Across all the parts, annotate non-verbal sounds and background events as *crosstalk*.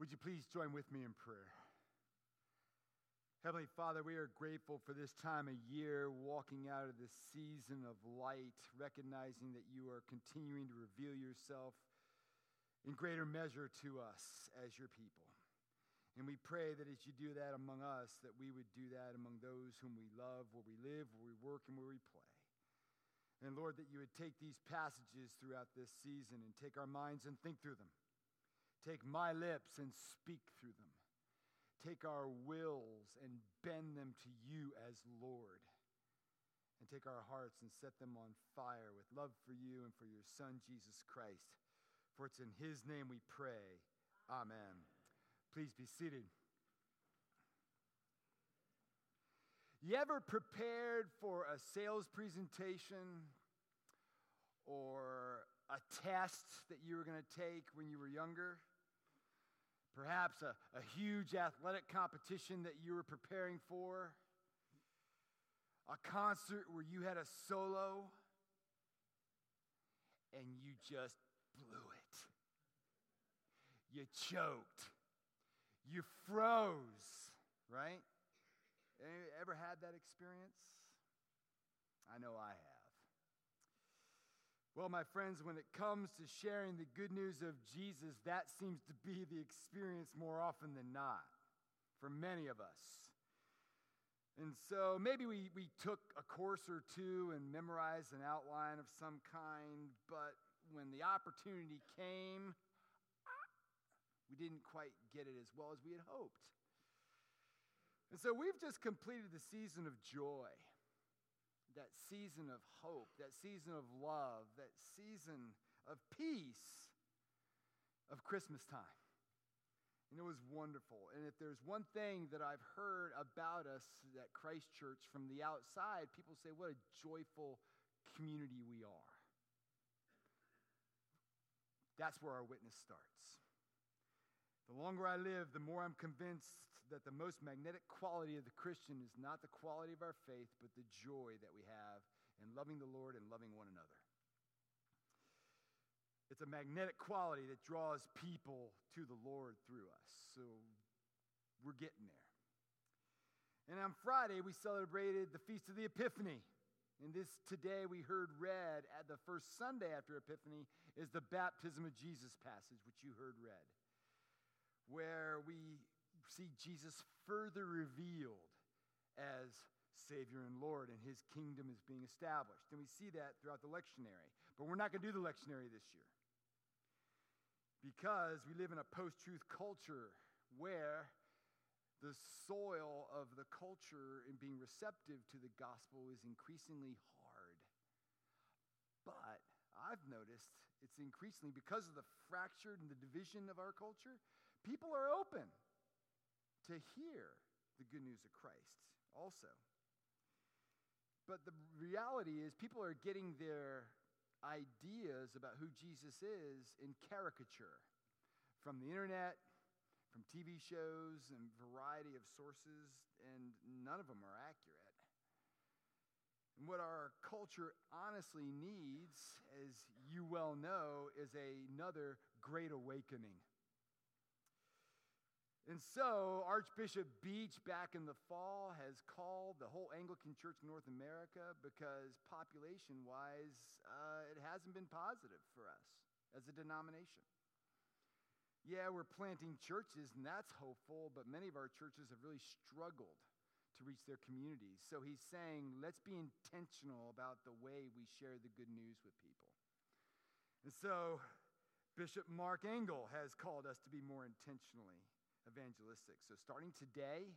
Would you please join with me in prayer? Heavenly Father, we are grateful for this time of year, walking out of this season of light, recognizing that you are continuing to reveal yourself in greater measure to us as your people. And we pray that as you do that among us, that we would do that among those whom we love, where we live, where we work, and where we play. And Lord, that you would take these passages throughout this season and take our minds and think through them. Take my lips and speak through them. Take our wills and bend them to you as Lord. And take our hearts and set them on fire with love for you and for your Son, Jesus Christ. For it's in his name we pray. Amen. Please be seated. You ever prepared for a sales presentation or a test that you were going to take when you were younger? Perhaps a, a huge athletic competition that you were preparing for? A concert where you had a solo and you just blew it. You choked. You froze, right? Ever had that experience? I know I have. Well, my friends, when it comes to sharing the good news of Jesus, that seems to be the experience more often than not for many of us. And so maybe we, we took a course or two and memorized an outline of some kind, but when the opportunity came, we didn't quite get it as well as we had hoped. And so we've just completed the season of joy, that season of hope, that season of love, that season of peace of Christmas time. And it was wonderful. And if there's one thing that I've heard about us at Christ Church from the outside, people say, what a joyful community we are. That's where our witness starts. The longer I live, the more I'm convinced that the most magnetic quality of the Christian is not the quality of our faith, but the joy that we have in loving the Lord and loving one another. It's a magnetic quality that draws people to the Lord through us. So we're getting there. And on Friday, we celebrated the Feast of the Epiphany. And this today we heard read at the first Sunday after Epiphany is the baptism of Jesus passage, which you heard read where we see Jesus further revealed as Savior and Lord, and his kingdom is being established. And we see that throughout the lectionary. But we're not going to do the lectionary this year because we live in a post truth culture where the soil of the culture in being receptive to the gospel is increasingly hard. But I've noticed it's increasingly because of the fractured and the division of our culture, people are open to hear the good news of Christ also. But the reality is, people are getting their ideas about who Jesus is in caricature from the internet, from TV shows, and variety of sources, and none of them are accurate. And what our culture honestly needs, as you well know, is another great awakening. And so, Archbishop Beach, back in the fall, has called the whole Anglican Church North America because population wise, uh, it hasn't been positive for us as a denomination. Yeah, we're planting churches, and that's hopeful, but many of our churches have really struggled to reach their communities. So he's saying, let's be intentional about the way we share the good news with people. And so, Bishop Mark Engel has called us to be more intentionally evangelistic. So, starting today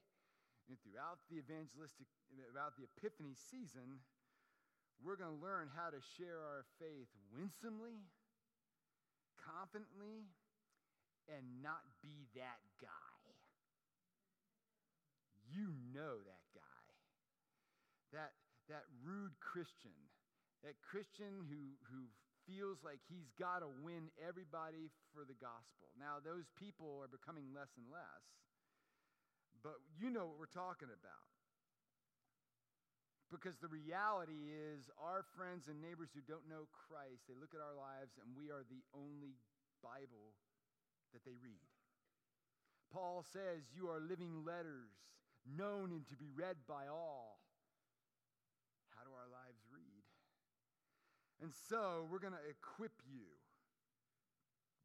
and throughout the evangelistic, about the Epiphany season, we're going to learn how to share our faith winsomely, confidently, and not be that guy. You know that guy. That, that rude Christian, that Christian who, who feels like he's got to win everybody for the gospel. Now, those people are becoming less and less, but you know what we're talking about. Because the reality is, our friends and neighbors who don't know Christ, they look at our lives and we are the only Bible that they read. Paul says, You are living letters, known and to be read by all. How do our lives read? And so we're going to equip you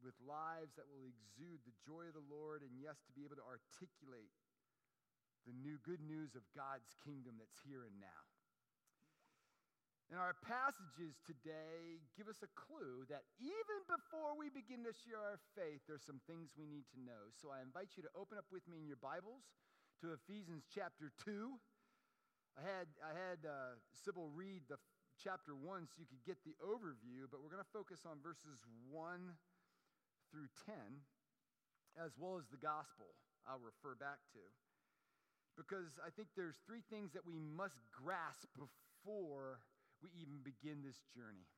with lives that will exude the joy of the Lord, and yes, to be able to articulate the new good news of God's kingdom that's here and now. And our passages today give us a clue that even before we begin to share our faith, there's some things we need to know. So I invite you to open up with me in your Bibles to Ephesians chapter 2. I had, I had uh, Sybil read the chapter 1 so you could get the overview, but we're going to focus on verses 1 through 10, as well as the gospel I'll refer back to. Because I think there's three things that we must grasp before we even begin this journey.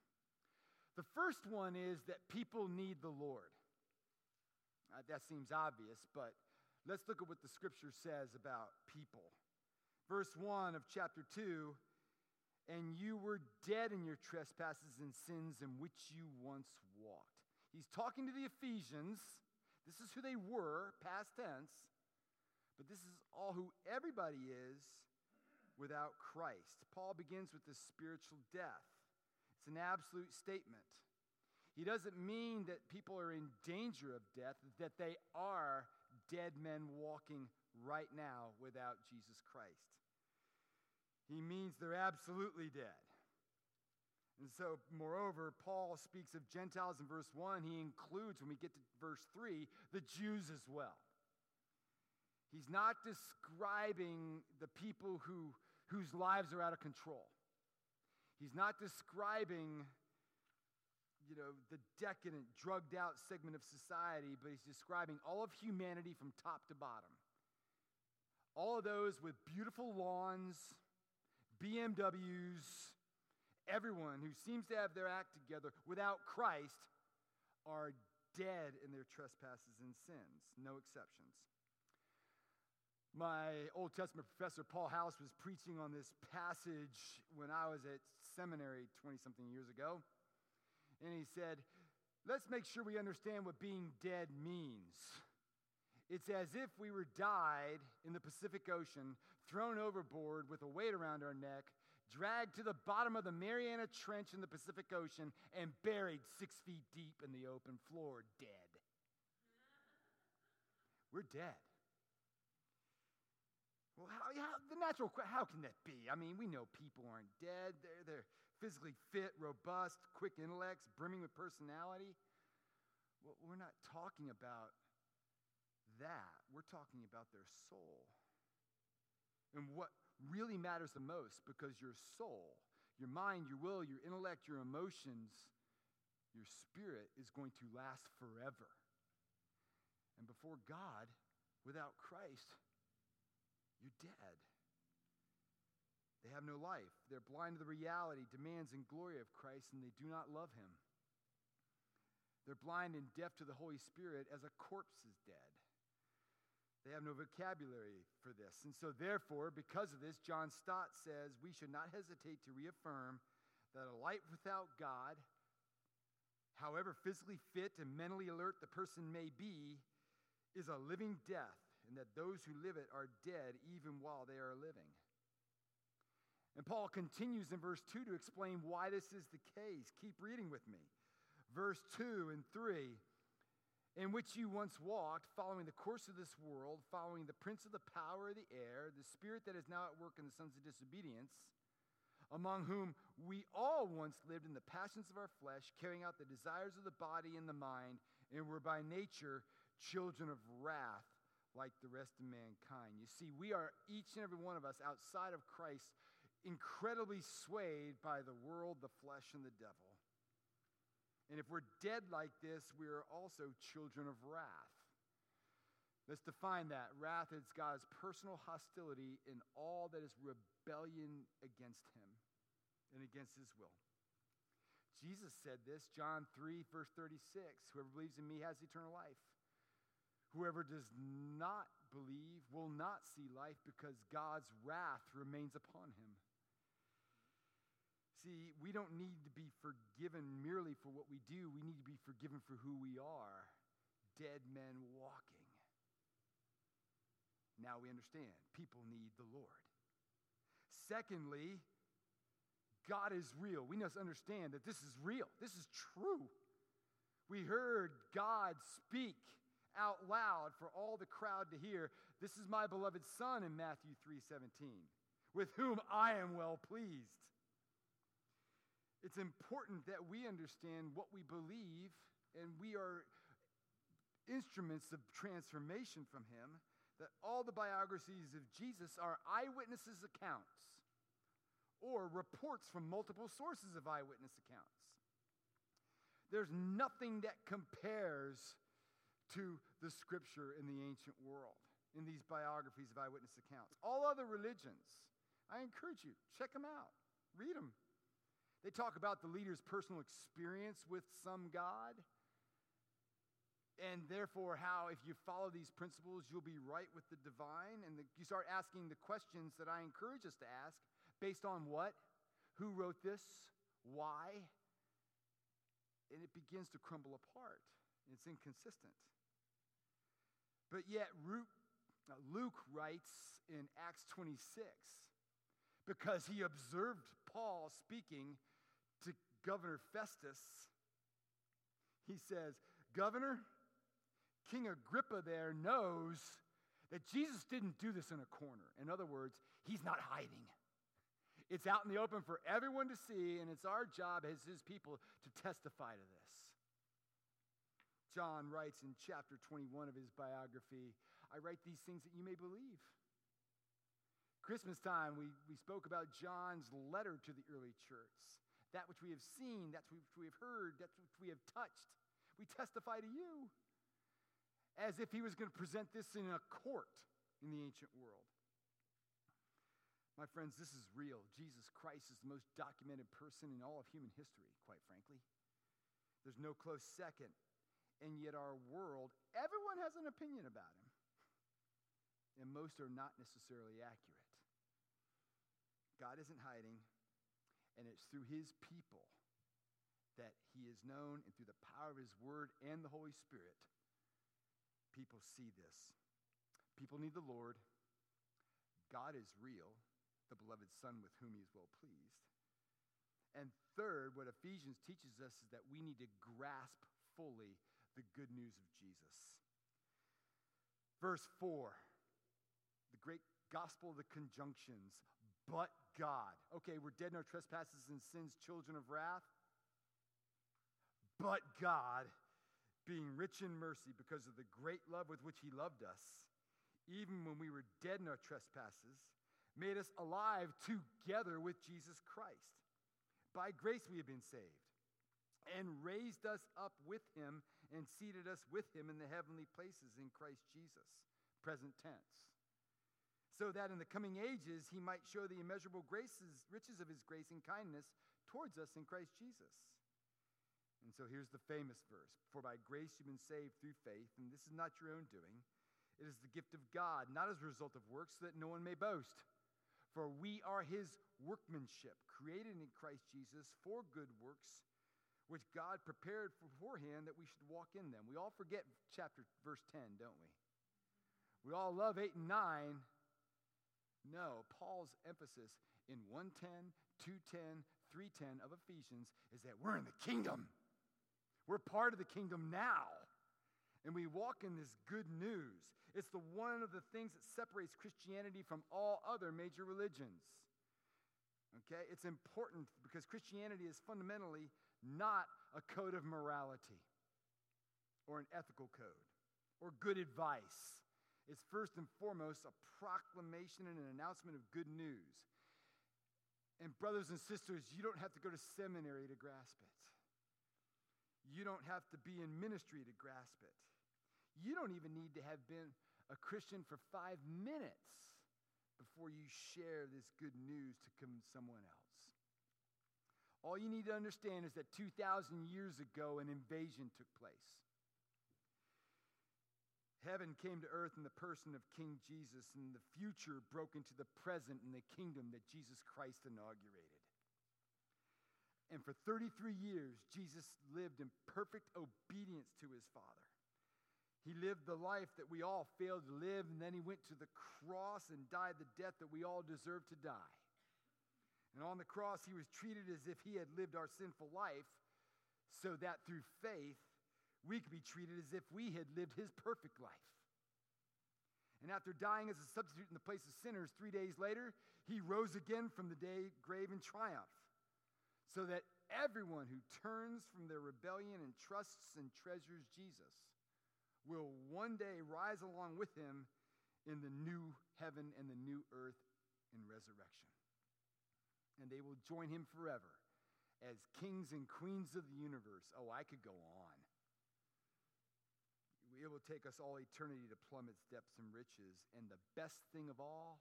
The first one is that people need the Lord. Uh, that seems obvious, but let's look at what the scripture says about people. Verse 1 of chapter 2 And you were dead in your trespasses and sins in which you once walked. He's talking to the Ephesians. This is who they were, past tense, but this is all who everybody is without Christ. Paul begins with the spiritual death. It's an absolute statement. He doesn't mean that people are in danger of death, that they are dead men walking right now without Jesus Christ. He means they're absolutely dead. And so, moreover, Paul speaks of Gentiles in verse 1. He includes, when we get to verse 3, the Jews as well. He's not describing the people who whose lives are out of control. He's not describing, you know, the decadent, drugged out segment of society, but he's describing all of humanity from top to bottom. All of those with beautiful lawns, BMWs, everyone who seems to have their act together without Christ are dead in their trespasses and sins, no exceptions. My Old Testament professor, Paul House, was preaching on this passage when I was at seminary 20 something years ago. And he said, Let's make sure we understand what being dead means. It's as if we were died in the Pacific Ocean, thrown overboard with a weight around our neck, dragged to the bottom of the Mariana Trench in the Pacific Ocean, and buried six feet deep in the open floor, dead. We're dead. Well, how, how, the natural, how can that be? I mean, we know people aren't dead. They're, they're physically fit, robust, quick intellects, brimming with personality. Well, we're not talking about that. We're talking about their soul. And what really matters the most because your soul, your mind, your will, your intellect, your emotions, your spirit is going to last forever. And before God, without Christ, you're dead. They have no life. They're blind to the reality, demands, and glory of Christ, and they do not love him. They're blind and deaf to the Holy Spirit as a corpse is dead. They have no vocabulary for this. And so, therefore, because of this, John Stott says we should not hesitate to reaffirm that a life without God, however physically fit and mentally alert the person may be, is a living death and that those who live it are dead even while they are living. And Paul continues in verse 2 to explain why this is the case. Keep reading with me. Verse 2 and 3 in which you once walked, following the course of this world, following the prince of the power of the air, the spirit that is now at work in the sons of disobedience, among whom we all once lived in the passions of our flesh, carrying out the desires of the body and the mind, and were by nature children of wrath like the rest of mankind. You see, we are each and every one of us outside of Christ incredibly swayed by the world, the flesh, and the devil. And if we're dead like this, we are also children of wrath. Let's define that. Wrath is God's personal hostility in all that is rebellion against him and against his will. Jesus said this, John 3, verse 36 Whoever believes in me has eternal life. Whoever does not believe will not see life because God's wrath remains upon him. See, we don't need to be forgiven merely for what we do, we need to be forgiven for who we are dead men walking. Now we understand people need the Lord. Secondly, God is real. We must understand that this is real. This is true. We heard God speak out loud for all the crowd to hear. This is my beloved son in Matthew 3:17, with whom I am well pleased. It's important that we understand what we believe and we are instruments of transformation from him that all the biographies of Jesus are eyewitnesses' accounts or reports from multiple sources of eyewitness accounts. There's nothing that compares to the scripture in the ancient world, in these biographies of eyewitness accounts. All other religions, I encourage you, check them out, read them. They talk about the leader's personal experience with some God and therefore how if you follow these principles you'll be right with the divine. And the, you start asking the questions that i encourage us to ask based on what? Who wrote this? Why? And it begins to crumble apart. It's inconsistent. But yet uh, luke writes in acts 26 because he observed paul speaking to governor festus he says governor King Agrippa there knows that Jesus didn't do this in a corner. In other words, he's not hiding. It's out in the open for everyone to see, and it's our job as his people to testify to this. John writes in chapter 21 of his biography I write these things that you may believe. Christmas time, we, we spoke about John's letter to the early church. That which we have seen, that which we have heard, that which we have touched. We testify to you as if he was going to present this in a court in the ancient world. My friends, this is real. Jesus Christ is the most documented person in all of human history, quite frankly. There's no close second. And yet, our world, everyone has an opinion about him. And most are not necessarily accurate. God isn't hiding, and it's through his people that he is known, and through the power of his word and the Holy Spirit people see this. People need the Lord. God is real, the beloved Son with whom he is well pleased. And third, what Ephesians teaches us is that we need to grasp fully the good news of Jesus. Verse 4, the great gospel of the conjunctions, but God. Okay, we're dead in our trespasses and sins, children of wrath. But God, being rich in mercy because of the great love with which he loved us, even when we were dead in our trespasses, made us alive together with Jesus Christ. By grace we have been saved, and raised us up with him and seated us with him in the heavenly places in Christ Jesus, present tense. So that in the coming ages he might show the immeasurable graces, riches of his grace and kindness towards us in Christ Jesus. And so here's the famous verse For by grace you've been saved through faith, and this is not your own doing. It is the gift of God, not as a result of works, so that no one may boast. For we are his workmanship, created in Christ Jesus for good works, which God prepared beforehand that we should walk in them. We all forget chapter verse 10, don't we? We all love 8 and 9. No, Paul's emphasis in 110, 210, 310 of Ephesians is that we're in the kingdom. We're part of the kingdom now. And we walk in this good news. It's the one of the things that separates Christianity from all other major religions. Okay? It's important because Christianity is fundamentally not a code of morality or an ethical code or good advice. It's first and foremost a proclamation and an announcement of good news. And, brothers and sisters, you don't have to go to seminary to grasp it. You don't have to be in ministry to grasp it. You don't even need to have been a Christian for five minutes before you share this good news to someone else. All you need to understand is that 2,000 years ago, an invasion took place. Heaven came to earth in the person of King Jesus, and the future broke into the present in the kingdom that Jesus Christ inaugurated. And for 33 years, Jesus lived in perfect obedience to his Father. He lived the life that we all failed to live, and then he went to the cross and died the death that we all deserve to die. And on the cross, he was treated as if he had lived our sinful life, so that through faith, we could be treated as if we had lived his perfect life. And after dying as a substitute in the place of sinners, three days later, he rose again from the day, grave in triumph, so that everyone who turns from their rebellion and trusts and treasures Jesus will one day rise along with him in the new heaven and the new earth in resurrection. And they will join him forever as kings and queens of the universe. Oh, I could go on. It will take us all eternity to plumb its depths and riches. And the best thing of all,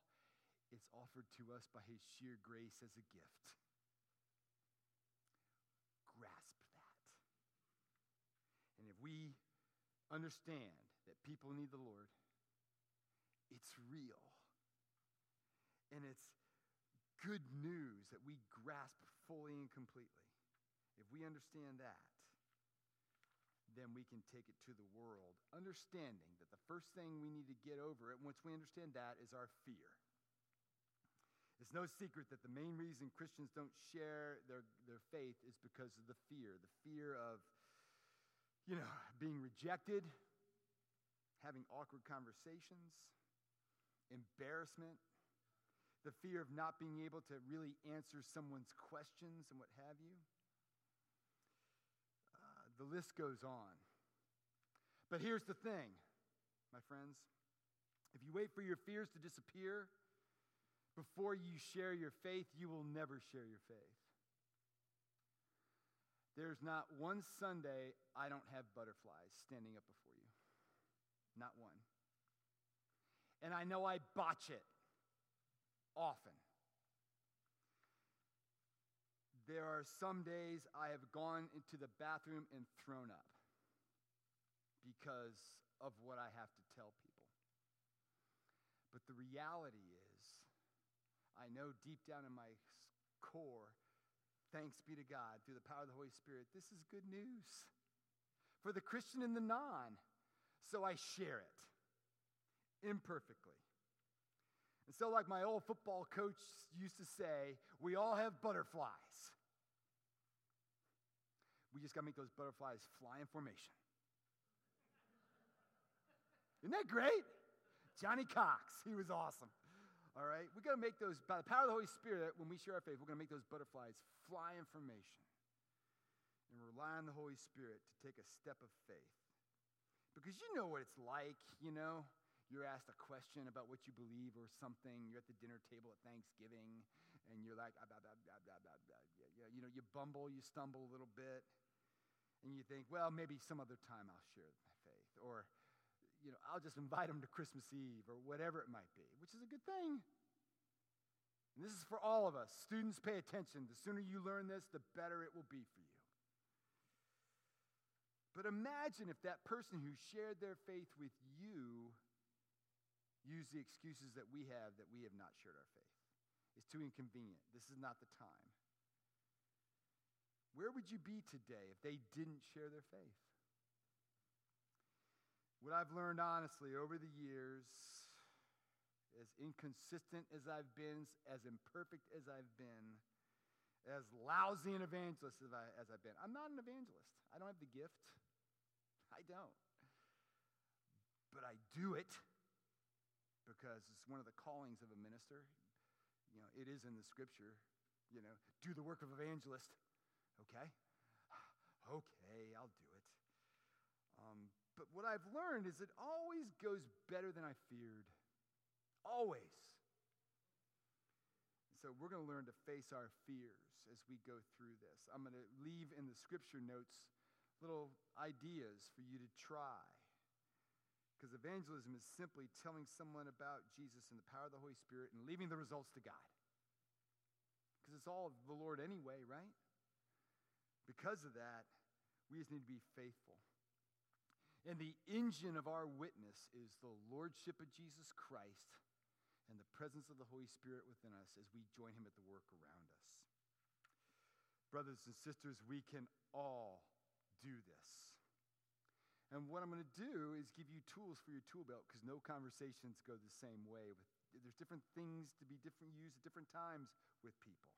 it's offered to us by his sheer grace as a gift. Grasp that. And if we understand that people need the Lord, it's real. And it's good news that we grasp fully and completely. If we understand that, then we can take it to the world, understanding that the first thing we need to get over it, once we understand that, is our fear. It's no secret that the main reason Christians don't share their, their faith is because of the fear the fear of, you know, being rejected, having awkward conversations, embarrassment, the fear of not being able to really answer someone's questions and what have you the list goes on. But here's the thing, my friends. If you wait for your fears to disappear before you share your faith, you will never share your faith. There's not one Sunday I don't have butterflies standing up before you. Not one. And I know I botch it often. There are some days I have gone into the bathroom and thrown up because of what I have to tell people. But the reality is, I know deep down in my core, thanks be to God, through the power of the Holy Spirit, this is good news for the Christian and the non. So I share it imperfectly. And so, like my old football coach used to say, we all have butterflies. We just got to make those butterflies fly in formation. Isn't that great? Johnny Cox, he was awesome. All right, we got to make those, by the power of the Holy Spirit, when we share our faith, we're going to make those butterflies fly in formation and rely on the Holy Spirit to take a step of faith. Because you know what it's like, you know? You're asked a question about what you believe or something. You're at the dinner table at Thanksgiving, and you're like, ah, blah, blah, blah. you know, you bumble, you stumble a little bit and you think, well, maybe some other time I'll share my faith. Or, you know, I'll just invite them to Christmas Eve or whatever it might be, which is a good thing. And this is for all of us. Students, pay attention. The sooner you learn this, the better it will be for you. But imagine if that person who shared their faith with you used the excuses that we have that we have not shared our faith. It's too inconvenient. This is not the time. Where would you be today if they didn't share their faith? What I've learned honestly over the years, as inconsistent as I've been, as imperfect as I've been, as lousy an evangelist as, I, as I've been, I'm not an evangelist. I don't have the gift. I don't. But I do it because it's one of the callings of a minister. You know, it is in the scripture, you know, do the work of evangelist. Okay? *sighs* Okay, I'll do it. Um, but what I've learned is it always goes better than I feared. Always. So we're going to learn to face our fears as we go through this. I'm going to leave in the scripture notes little ideas for you to try. Because evangelism is simply telling someone about Jesus and the power of the Holy Spirit and leaving the results to God. Because it's all the Lord anyway, right? Because of that, we just need to be faithful. And the engine of our witness is the lordship of Jesus Christ and the presence of the Holy Spirit within us as we join him at the work around us. Brothers and sisters, we can all do this. And what I'm going to do is give you tools for your tool belt because no conversations go the same way. There's different things to be different used at different times with people.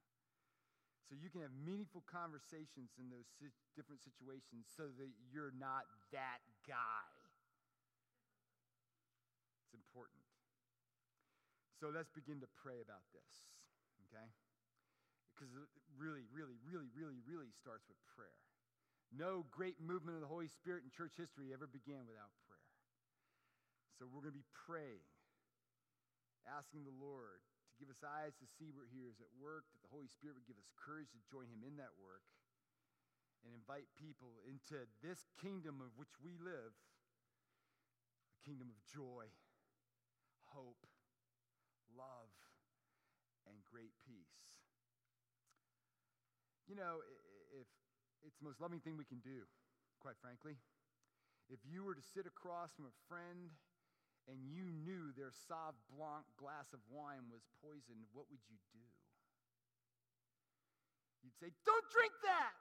So you can have meaningful conversations in those si- different situations so that you're not that guy. It's important. So let's begin to pray about this, okay? Because it really, really, really, really, really starts with prayer. No great movement of the Holy Spirit in church history ever began without prayer. So we're going to be praying, asking the Lord give us eyes to see where He is at work, that the Holy Spirit would give us courage to join Him in that work, and invite people into this kingdom of which we live a kingdom of joy, hope, love, and great peace. You know, if it's the most loving thing we can do, quite frankly. If you were to sit across from a friend and you knew their Sauv Blanc glass of wine was poisoned, what would you do? You'd say, Don't drink that!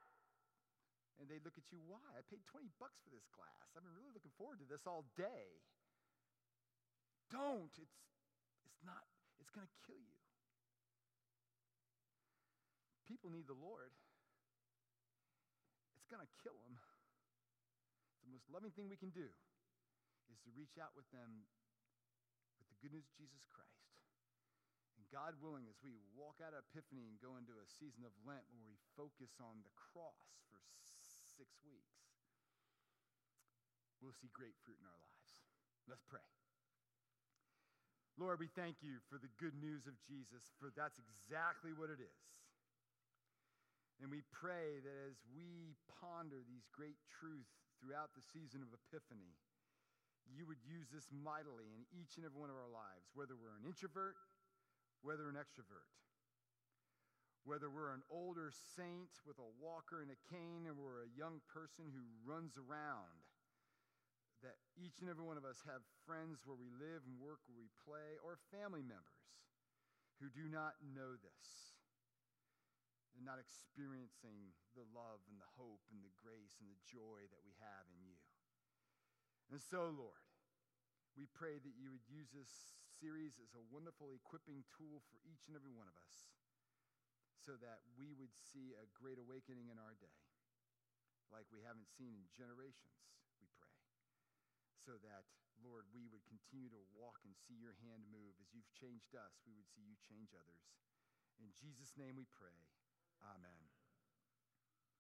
And they'd look at you, Why? I paid 20 bucks for this glass. I've been really looking forward to this all day. Don't. It's, it's not, it's going to kill you. People need the Lord it's going to kill them, It's the most loving thing we can do is to reach out with them with the good news of Jesus Christ. And God willing, as we walk out of Epiphany and go into a season of Lent where we focus on the cross for six weeks, we'll see great fruit in our lives. Let's pray. Lord, we thank you for the good news of Jesus, for that's exactly what it is. And we pray that as we ponder these great truths throughout the season of Epiphany, you would use this mightily in each and every one of our lives, whether we're an introvert, whether an extrovert, whether we're an older saint with a walker and a cane, or we're a young person who runs around. That each and every one of us have friends where we live and work, where we play, or family members who do not know this and not experiencing the love and the hope and the grace and the joy that we have in you. And so, Lord, we pray that you would use this series as a wonderful equipping tool for each and every one of us so that we would see a great awakening in our day like we haven't seen in generations, we pray. So that, Lord, we would continue to walk and see your hand move. As you've changed us, we would see you change others. In Jesus' name we pray. Amen.